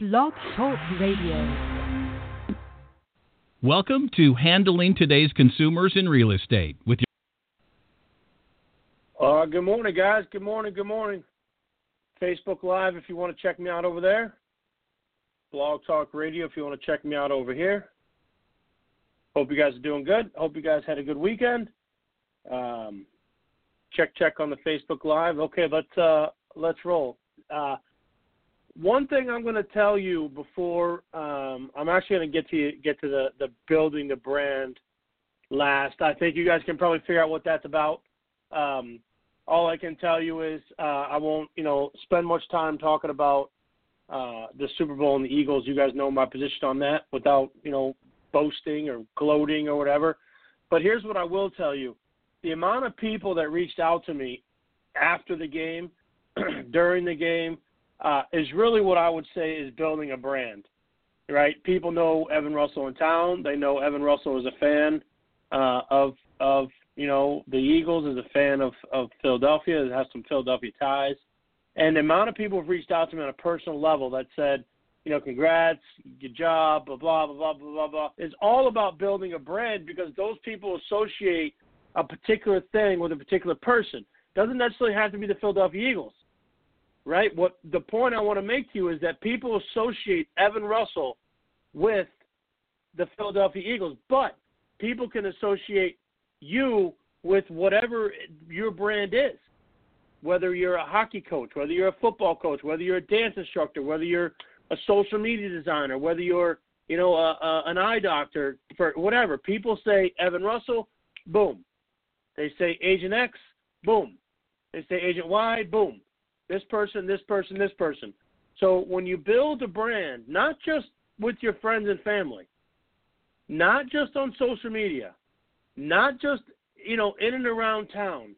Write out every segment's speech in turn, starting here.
Blog Talk Radio. Welcome to Handling Today's Consumers in Real Estate with your. Uh, good morning, guys. Good morning. Good morning. Facebook Live if you want to check me out over there. Blog Talk Radio if you want to check me out over here. Hope you guys are doing good. Hope you guys had a good weekend. Um, check check on the Facebook Live. Okay, let's uh, let's roll. Uh, one thing I'm going to tell you before um, I'm actually going to get to get to the the building the brand last. I think you guys can probably figure out what that's about. Um, all I can tell you is uh, I won't you know spend much time talking about uh, the Super Bowl and the Eagles. You guys know my position on that without you know boasting or gloating or whatever. But here's what I will tell you: the amount of people that reached out to me after the game, during the game uh, is really what I would say is building a brand, right? People know Evan Russell in town. They know Evan Russell is a fan uh, of of you know the Eagles, is a fan of of Philadelphia, has some Philadelphia ties, and the amount of people have reached out to me on a personal level that said, you know, congrats, good job, blah blah blah blah blah blah blah, is all about building a brand because those people associate a particular thing with a particular person. Doesn't necessarily have to be the Philadelphia Eagles right? What the point I want to make to you is that people associate Evan Russell with the Philadelphia Eagles, but people can associate you with whatever your brand is. Whether you're a hockey coach, whether you're a football coach, whether you're a dance instructor, whether you're a social media designer, whether you're you know a, a, an eye doctor for whatever. People say Evan Russell, boom. They say Agent X, boom. They say Agent Y, boom this person, this person, this person. So when you build a brand, not just with your friends and family, not just on social media, not just you know in and around town.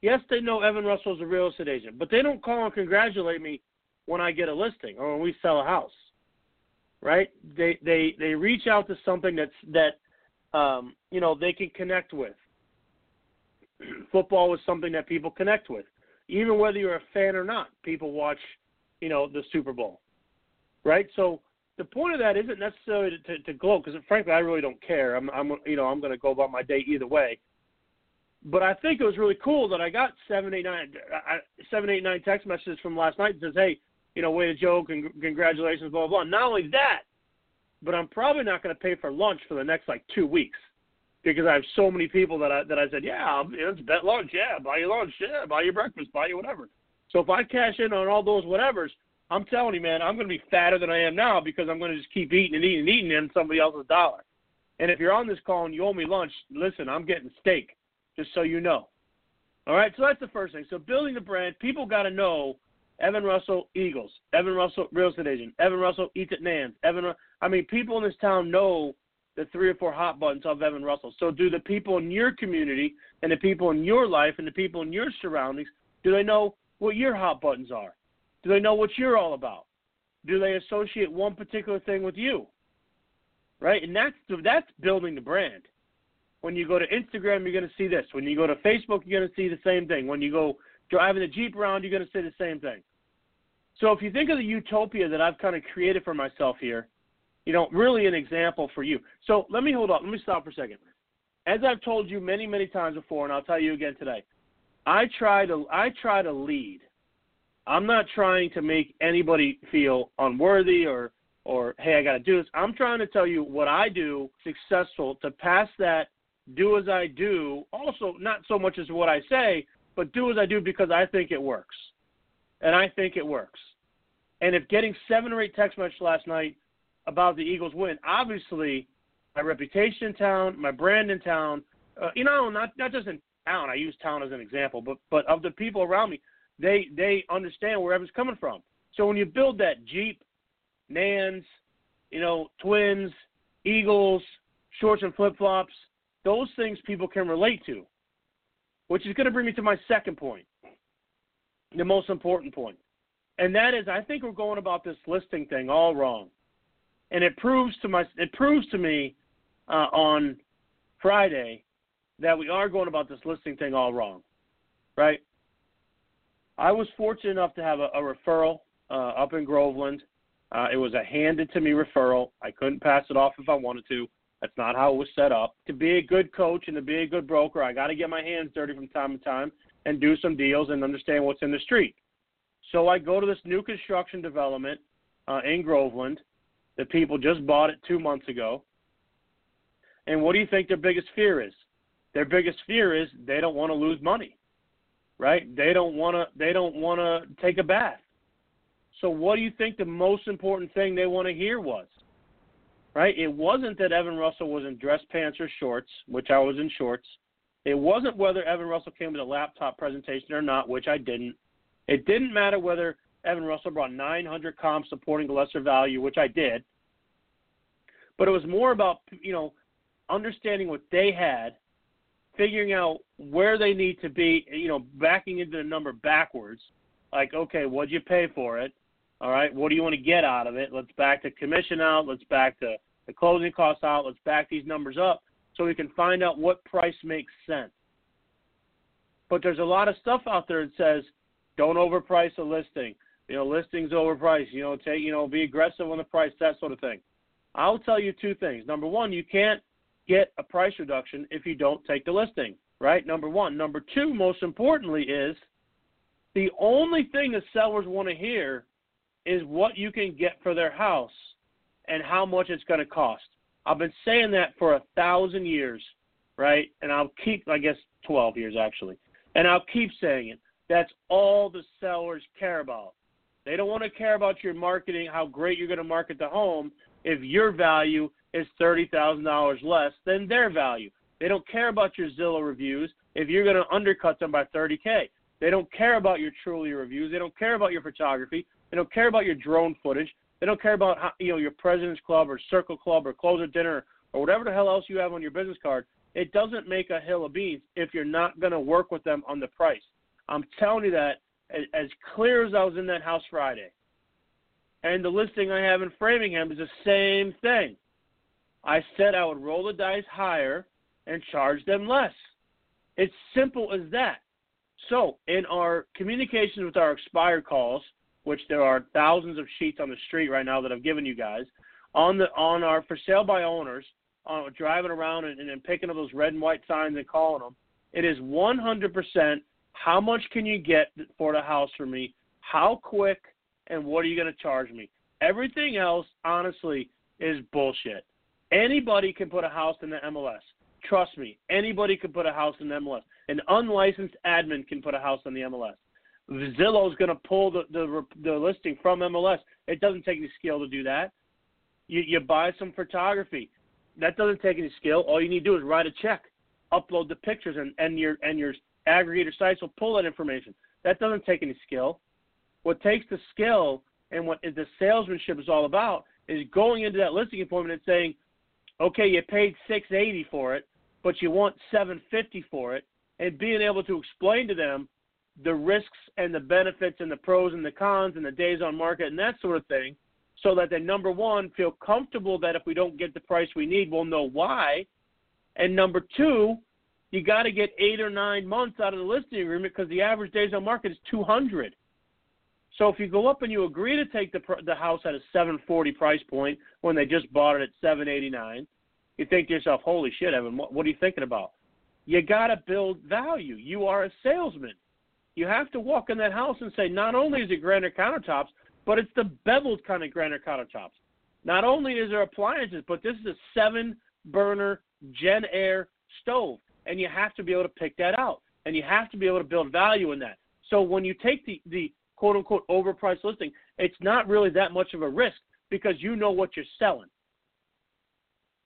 Yes, they know Evan Russell is a real estate agent, but they don't call and congratulate me when I get a listing or when we sell a house. Right? They they they reach out to something that's that um, you know they can connect with. Football is something that people connect with even whether you're a fan or not, people watch, you know, the Super Bowl, right? So the point of that isn't necessarily to, to, to gloat because frankly I really don't care. I'm, I'm you know, I'm going to go about my day either way. But I think it was really cool that I got seven, eight, nine, uh, seven, eight, nine text messages from last night that says, "Hey, you know, way to joke and congratulations, blah blah blah." Not only that, but I'm probably not going to pay for lunch for the next like two weeks because I have so many people that I that I said, yeah, it's bet lunch, yeah, buy you lunch, yeah, buy you breakfast, buy you whatever. So if I cash in on all those whatevers, I'm telling you, man, I'm going to be fatter than I am now because I'm going to just keep eating and eating and eating in somebody else's dollar. And if you're on this call and you owe me lunch, listen, I'm getting steak, just so you know. All right, so that's the first thing. So building the brand, people got to know Evan Russell Eagles, Evan Russell real estate agent, Evan Russell eats at Nan's, Evan. I mean, people in this town know the three or four hot buttons of Evan Russell. So do the people in your community and the people in your life and the people in your surroundings, do they know what your hot buttons are? Do they know what you're all about? Do they associate one particular thing with you? Right? And that's that's building the brand. When you go to Instagram, you're going to see this. When you go to Facebook, you're going to see the same thing. When you go driving the Jeep around, you're going to see the same thing. So if you think of the utopia that I've kind of created for myself here, you know, really an example for you. So let me hold up. Let me stop for a second. As I've told you many, many times before, and I'll tell you again today, I try to I try to lead. I'm not trying to make anybody feel unworthy or or hey, I got to do this. I'm trying to tell you what I do successful to pass that do as I do. Also, not so much as what I say, but do as I do because I think it works. And I think it works. And if getting seven or eight text messages last night about the Eagles win. Obviously, my reputation in town, my brand in town, uh, you know, not not just in town. I use town as an example, but but of the people around me, they they understand where everyone's coming from. So when you build that Jeep, Nans, you know, Twins, Eagles, shorts and flip flops, those things people can relate to. Which is going to bring me to my second point, the most important point, and that is I think we're going about this listing thing all wrong and it proves to my it proves to me uh, on Friday that we are going about this listing thing all wrong, right? I was fortunate enough to have a, a referral uh, up in Groveland Uh, it was a handed to me referral. I couldn't pass it off if I wanted to. That's not how it was set up. To be a good coach and to be a good broker, I got to get my hands dirty from time to time and do some deals and understand what's in the street. So I go to this new construction development uh, in Groveland. The people just bought it two months ago. And what do you think their biggest fear is? Their biggest fear is they don't want to lose money, right? They don't want to. They don't want to take a bath. So what do you think the most important thing they want to hear was? Right? It wasn't that Evan Russell was in dress pants or shorts, which I was in shorts. It wasn't whether Evan Russell came with a laptop presentation or not, which I didn't. It didn't matter whether Evan Russell brought 900 comps supporting the lesser value, which I did. But it was more about, you know, understanding what they had, figuring out where they need to be, you know, backing into the number backwards. Like, okay, what'd you pay for it? All right, what do you want to get out of it? Let's back the commission out. Let's back the, the closing costs out. Let's back these numbers up so we can find out what price makes sense. But there's a lot of stuff out there that says don't overprice a listing. You know, listings overpriced. You know, take you know, be aggressive on the price, that sort of thing. I'll tell you two things. Number one, you can't get a price reduction if you don't take the listing, right? Number one. Number two, most importantly, is the only thing the sellers want to hear is what you can get for their house and how much it's going to cost. I've been saying that for a thousand years, right? And I'll keep, I guess, 12 years actually. And I'll keep saying it. That's all the sellers care about. They don't want to care about your marketing, how great you're going to market the home if your value is $30,000 less than their value. They don't care about your Zillow reviews if you're going to undercut them by 30K. They don't care about your Trulia reviews. They don't care about your photography. They don't care about your drone footage. They don't care about how, you know your President's Club or Circle Club or Closer Dinner or whatever the hell else you have on your business card. It doesn't make a hill of beans if you're not going to work with them on the price. I'm telling you that as clear as I was in that house Friday. And the listing I have in Framingham is the same thing. I said I would roll the dice higher and charge them less. It's simple as that. So, in our communications with our expired calls, which there are thousands of sheets on the street right now that I've given you guys, on the on our for sale by owners, uh, driving around and, and picking up those red and white signs and calling them, it is 100% how much can you get for the house for me? How quick and what are you going to charge me? Everything else, honestly, is bullshit. Anybody can put a house in the MLS. Trust me, anybody can put a house in the MLS. An unlicensed admin can put a house on the MLS. Zillow is going to pull the, the the listing from MLS. It doesn't take any skill to do that. You you buy some photography. That doesn't take any skill. All you need to do is write a check, upload the pictures, and, and your and your aggregator sites will pull that information. That doesn't take any skill. What takes the skill and what the salesmanship is all about is going into that listing appointment and saying, okay, you paid 680 for it, but you want 750 for it, and being able to explain to them the risks and the benefits and the pros and the cons and the days on market and that sort of thing so that they number one feel comfortable that if we don't get the price we need we'll know why and number two you got to get eight or nine months out of the listing agreement because the average days on market is 200 so if you go up and you agree to take the the house at a 740 price point when they just bought it at 789 you think to yourself holy shit evan what, what are you thinking about you got to build value you are a salesman you have to walk in that house and say, not only is it granite countertops, but it's the beveled kind of granite countertops. Not only is there appliances, but this is a seven burner Jenn-Air stove. And you have to be able to pick that out. And you have to be able to build value in that. So when you take the, the quote unquote overpriced listing, it's not really that much of a risk because you know what you're selling.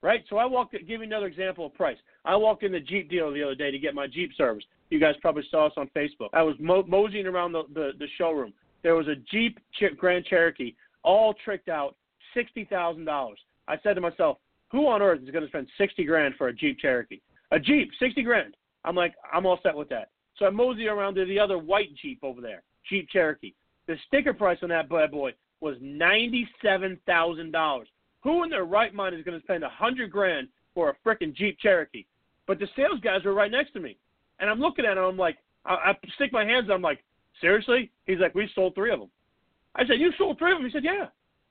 Right? So I walked, give you another example of price. I walked in the Jeep dealer the other day to get my Jeep service. You guys probably saw us on Facebook. I was mo- moseying around the, the, the showroom. There was a Jeep Grand Cherokee, all tricked out, sixty thousand dollars. I said to myself, who on earth is going to spend sixty grand for a Jeep Cherokee? A Jeep, sixty grand. I'm like, I'm all set with that. So I mosey around to the other white Jeep over there, Jeep Cherokee. The sticker price on that bad boy was ninety-seven thousand dollars. Who in their right mind is going to spend a hundred grand for a frickin' Jeep Cherokee? But the sales guys were right next to me. And I'm looking at him. I'm like, I, I stick my hands. I'm like, seriously? He's like, we sold three of them. I said, you sold three of them? He said, yeah.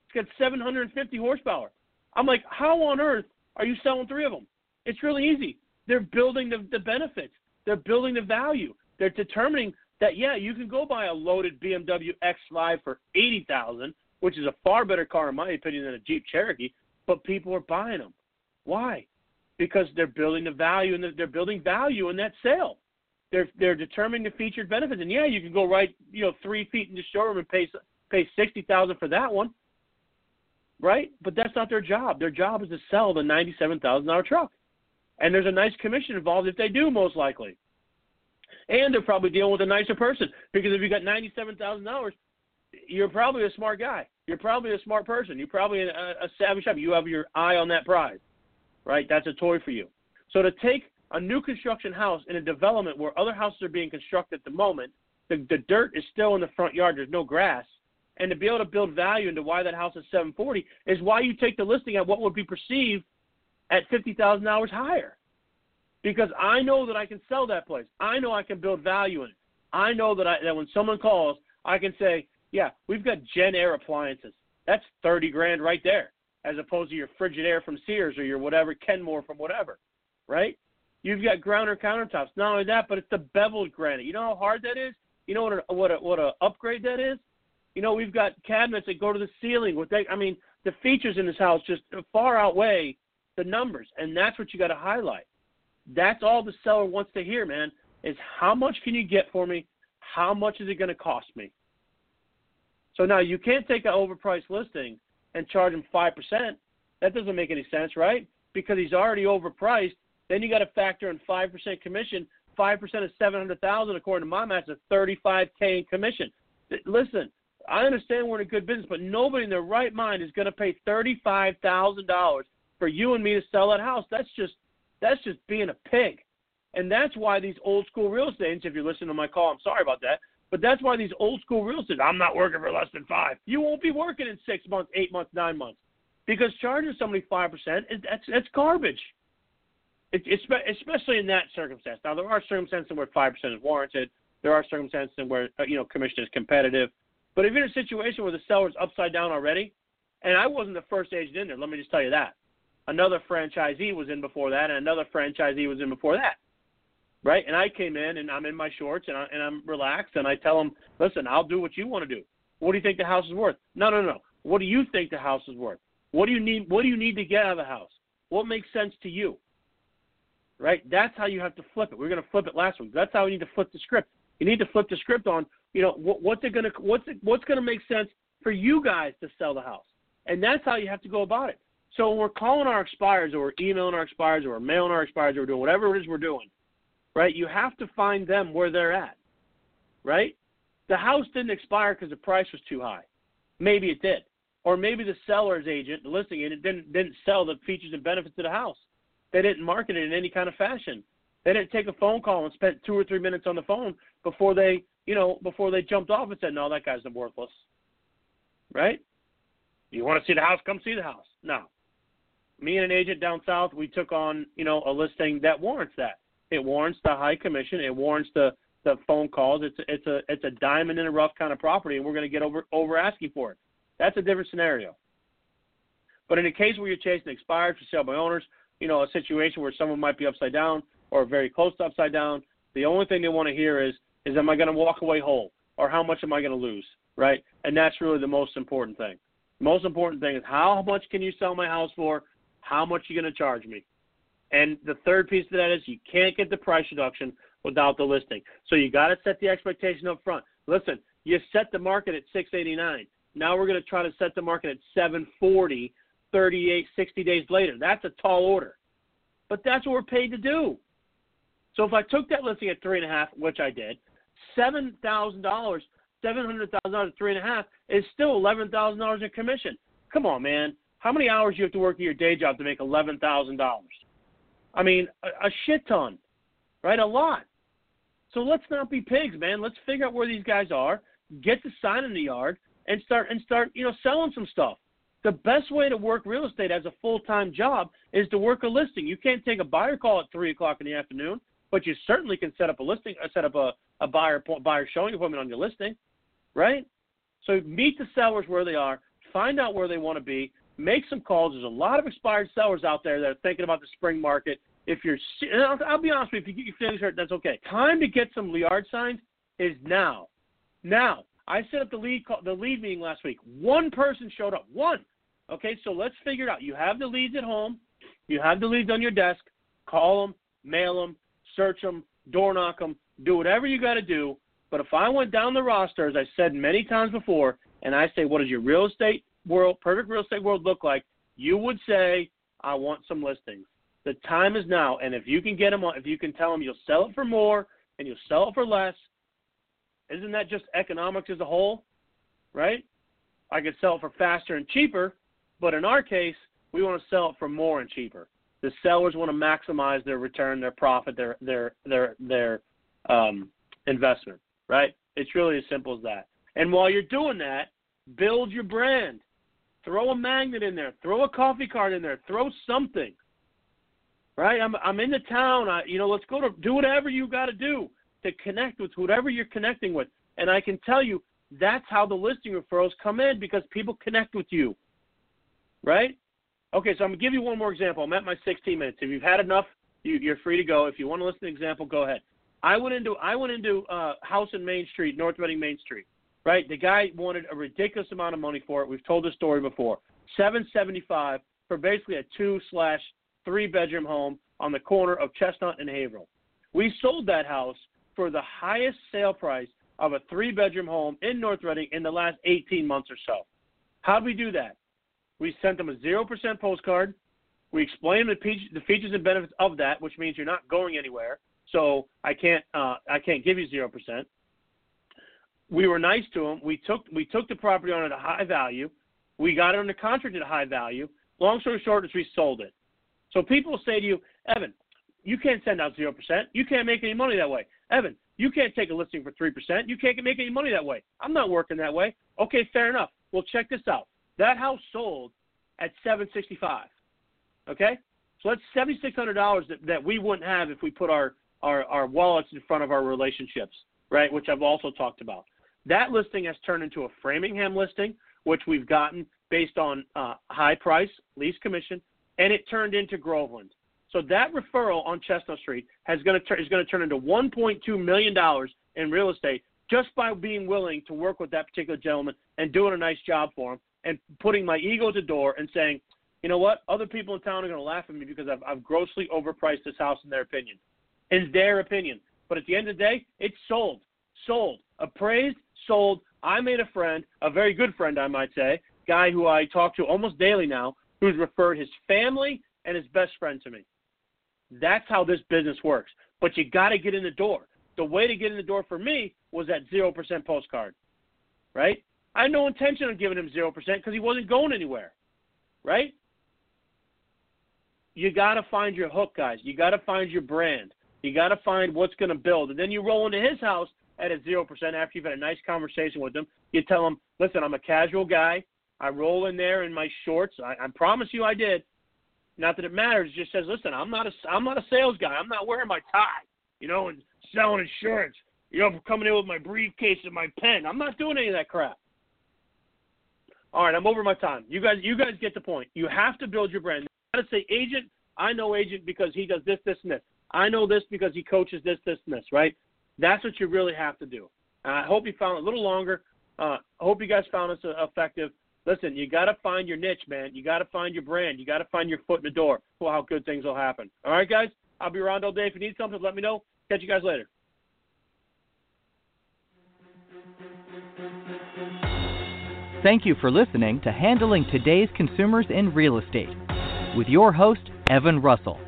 It's got 750 horsepower. I'm like, how on earth are you selling three of them? It's really easy. They're building the, the benefits. They're building the value. They're determining that yeah, you can go buy a loaded BMW X5 for eighty thousand, which is a far better car in my opinion than a Jeep Cherokee, but people are buying them. Why? Because they're building the value and they're building value in that sale. They're they're determining the featured benefits, and yeah, you can go right you know three feet in the showroom and pay pay sixty thousand for that one, right? But that's not their job. Their job is to sell the ninety-seven thousand dollar truck, and there's a nice commission involved if they do, most likely. And they're probably dealing with a nicer person because if you got ninety-seven thousand dollars, you're probably a smart guy. You're probably a smart person. You're probably a, a savvy shop. You have your eye on that prize, right? That's a toy for you. So to take a new construction house in a development where other houses are being constructed at the moment, the, the dirt is still in the front yard. There's no grass and to be able to build value into why that house is 740 is why you take the listing at what would be perceived at $50,000 higher. Because I know that I can sell that place. I know I can build value in it. I know that I that when someone calls, I can say, "Yeah, we've got Jenn-Air appliances. That's 30 grand right there." As opposed to your Frigidaire from Sears or your whatever Kenmore from whatever, right? You've got granite countertops. Not only that, but it's the beveled granite. You know how hard that is? You know what a, what a, what a upgrade that is? You know, we've got cabinets that go to the ceiling. With that, I mean, the features in this house just far outweigh the numbers, and that's what you got to highlight. That's all the seller wants to hear, man. Is how much can you get for me? How much is it going to cost me? So now you can't take an overpriced listing and charge him five percent. That doesn't make any sense, right? Because he's already overpriced. Then you got to factor in five percent commission. Five percent of seven hundred thousand, according to my math, is thirty-five k in commission. Listen, I understand we're in a good business, but nobody in their right mind is going to pay thirty-five thousand dollars for you and me to sell that house. That's just that's just being a pig, and that's why these old school real estate. agents. If you're listening to my call, I'm sorry about that, but that's why these old school real estate. I'm not working for less than five. You won't be working in six months, eight months, nine months, because charging somebody five percent is that's that's garbage. It, it's especially in that circumstance. Now there are circumstances where five percent is warranted. There are circumstances where uh, you know commission is competitive but if you're in a situation where the seller's upside down already, and I wasn't the first agent in there, let me just tell you that. Another franchisee was in before that, and another franchisee was in before that. Right? And I came in and I'm in my shorts and, I, and I'm relaxed and I tell them, listen, I'll do what you want to do. What do you think the house is worth? No, no, no. What do you think the house is worth? What do you need? What do you need to get out of the house? What makes sense to you? Right? That's how you have to flip it. We are going to flip it last week. That's how we need to flip the script. You need to flip the script on you know what, what's it gonna what's it, what's gonna make sense for you guys to sell the house, and that's how you have to go about it. So when we're calling our expires, or we're emailing our expires, or we're mailing our expires, or we're doing whatever it is we're doing, right? You have to find them where they're at, right? The house didn't expire because the price was too high. Maybe it did, or maybe the seller's agent, the listing agent, didn't didn't sell the features and benefits of the house. They didn't market it in any kind of fashion. They didn't take a phone call and spent two or three minutes on the phone before they you know, before they jumped off and said, no, that guy's worthless. Right? You want to see the house? Come see the house. No. Me and an agent down south, we took on, you know, a listing that warrants that. It warrants the high commission. It warrants the the phone calls. It's it's a it's a diamond in a rough kind of property, and we're going to get over over asking for it. That's a different scenario. But in a case where you're chasing expired for sale by owners, you know, a situation where someone might be upside down or very close to upside down, the only thing they want to hear is, is am I going to walk away whole or how much am I going to lose, right? And that's really the most important thing. Most important thing is how much can you sell my house for? How much are you going to charge me? And the third piece of that is you can't get the price reduction without the listing. So you got to set the expectation up front. Listen, you set the market at 689. Now we're going to try to set the market at 740 38 60 days later. That's a tall order. But that's what we're paid to do. So if I took that listing at three and a half, which I did, seven thousand dollars, seven hundred thousand dollars, three and a half is still eleven thousand dollars in commission. Come on, man. How many hours you have to work at your day job to make eleven thousand dollars? I mean, a, a shit ton, right? A lot. So let's not be pigs, man. Let's figure out where these guys are, get the sign in the yard, and start and start, you know, selling some stuff. The best way to work real estate as a full time job is to work a listing. You can't take a buyer call at three o'clock in the afternoon but you certainly can set up a listing, uh, set up a, a buyer buyer showing appointment on your listing, right? So meet the sellers where they are, find out where they want to be, make some calls. There's a lot of expired sellers out there that are thinking about the spring market. If you're, I'll, I'll, be honest with you, if you get your feelings hurt, that's okay. Time to get some yard signs is now. Now, I set up the lead call, the lead meeting last week. One person showed up. One. Okay, so let's figure it out. You have the leads at home. You have the leads on your desk. Call them, mail them, search them, door knock them, do whatever you got to do. But if I went down the roster, as I said many times before, and I say, what is your real estate world, perfect real estate world look like? You would say, I want some listings. The time is now, and if you can get them, if you can tell them you'll sell it for more and you'll sell it for less, isn't that just economics as a whole, right? I could sell it for faster and cheaper, but in our case, we want to sell it for more and cheaper. The sellers want to maximize their return, their profit, their their their their um, investment, right? It's really as simple as that. And while you're doing that, build your brand. Throw a magnet in there. Throw a coffee cart in there. Throw something. Right? I'm I'm in the town. I you know, let's go to do whatever you got to do to connect with whoever you're connecting with. And I can tell you that's how the listing referrals come in because people connect with you. Right? Okay, so I'm gonna give you one more example. I'm at my 16 minutes. If you've had enough, you, you're free to go. If you want to listen to an example, go ahead. I went into I went into uh, house in Main Street, North Reading Main Street. Right, the guy wanted a ridiculous amount of money for it. We've told this story before. Seven seventy five for basically a two slash three bedroom home on the corner of Chestnut and Haverhill. We sold that house for the highest sale price of a three bedroom home in North Reading in the last 18 months or so. How did we do that? We sent them a 0% postcard. We explained the, features and benefits of that, which means you're not going anywhere. So I can't uh, I can't give you zero percent. We were nice to them. We took we took the property on at a high value. We got it under contract at a high value. Long story short is we sold it. So people say to you, Evan, you can't send out zero percent. You can't make any money that way. Evan, you can't take a listing for three percent. You can't make any money that way. I'm not working that way. Okay, fair enough. Well, check this out. That house sold at seven sixty five. Okay, so that's seventy six hundred dollars that, that we wouldn't have if we put our our, our wallets in front of our relationships, right? Which I've also talked about. That listing has turned into a Framingham listing, which we've gotten based on uh, high price, lease commission, and it turned into Groveland. So that referral on Chestnut Street has going to tur- is going to turn into 1.2 million dollars in real estate just by being willing to work with that particular gentleman and doing a nice job for him and putting my ego at the door and saying, you know what, other people in town are going to laugh at me because I've, I've grossly overpriced this house in their opinion in their opinion. But at the end of the day, it's sold. Sold. Appraised, sold. I made a friend, a very good friend, I might say, guy who I talk to almost daily now, who's referred his family and his best friend to me. That's how this business works. But you got to get in the door. The way to get in the door for me was that 0% postcard, right? I had no intention of giving him 0% because he wasn't going anywhere, right? You got to find your hook, guys. You got to find your brand. You got to find what's going to build. And then you roll into his house at a 0% after you've had a nice conversation with them. You tell them, listen, I'm a casual guy. I roll in there in my shorts. I, I promise you I did. Not that it matters. It just says, listen, I'm not a, I'm not a sales guy. I'm not wearing my tie, you know, and selling insurance. You know, coming in with my briefcase and my pen. I'm not doing any of that crap. All right, I'm over my time. You guys, you guys get the point. You have to build your brand. You got to say agent. I know agent because he does this, this, and this. I know this because he coaches this, this, and this, right? That's what you really have to do. I hope you found it a little longer. Uh, I hope you guys found this uh, effective. Listen, you got to find your niche, man. You got to find your brand. You got to find your foot in the door for how good things will happen. All right, guys? I'll be around all day. If you need something, let me know. Catch you guys later. Thank you for listening to Handling Today's Consumers in Real Estate with your host, Evan Russell.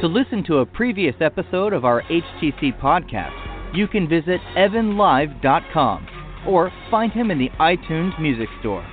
To listen to a previous episode of our HTC podcast, you can visit evanlive.com or find him in the iTunes Music Store.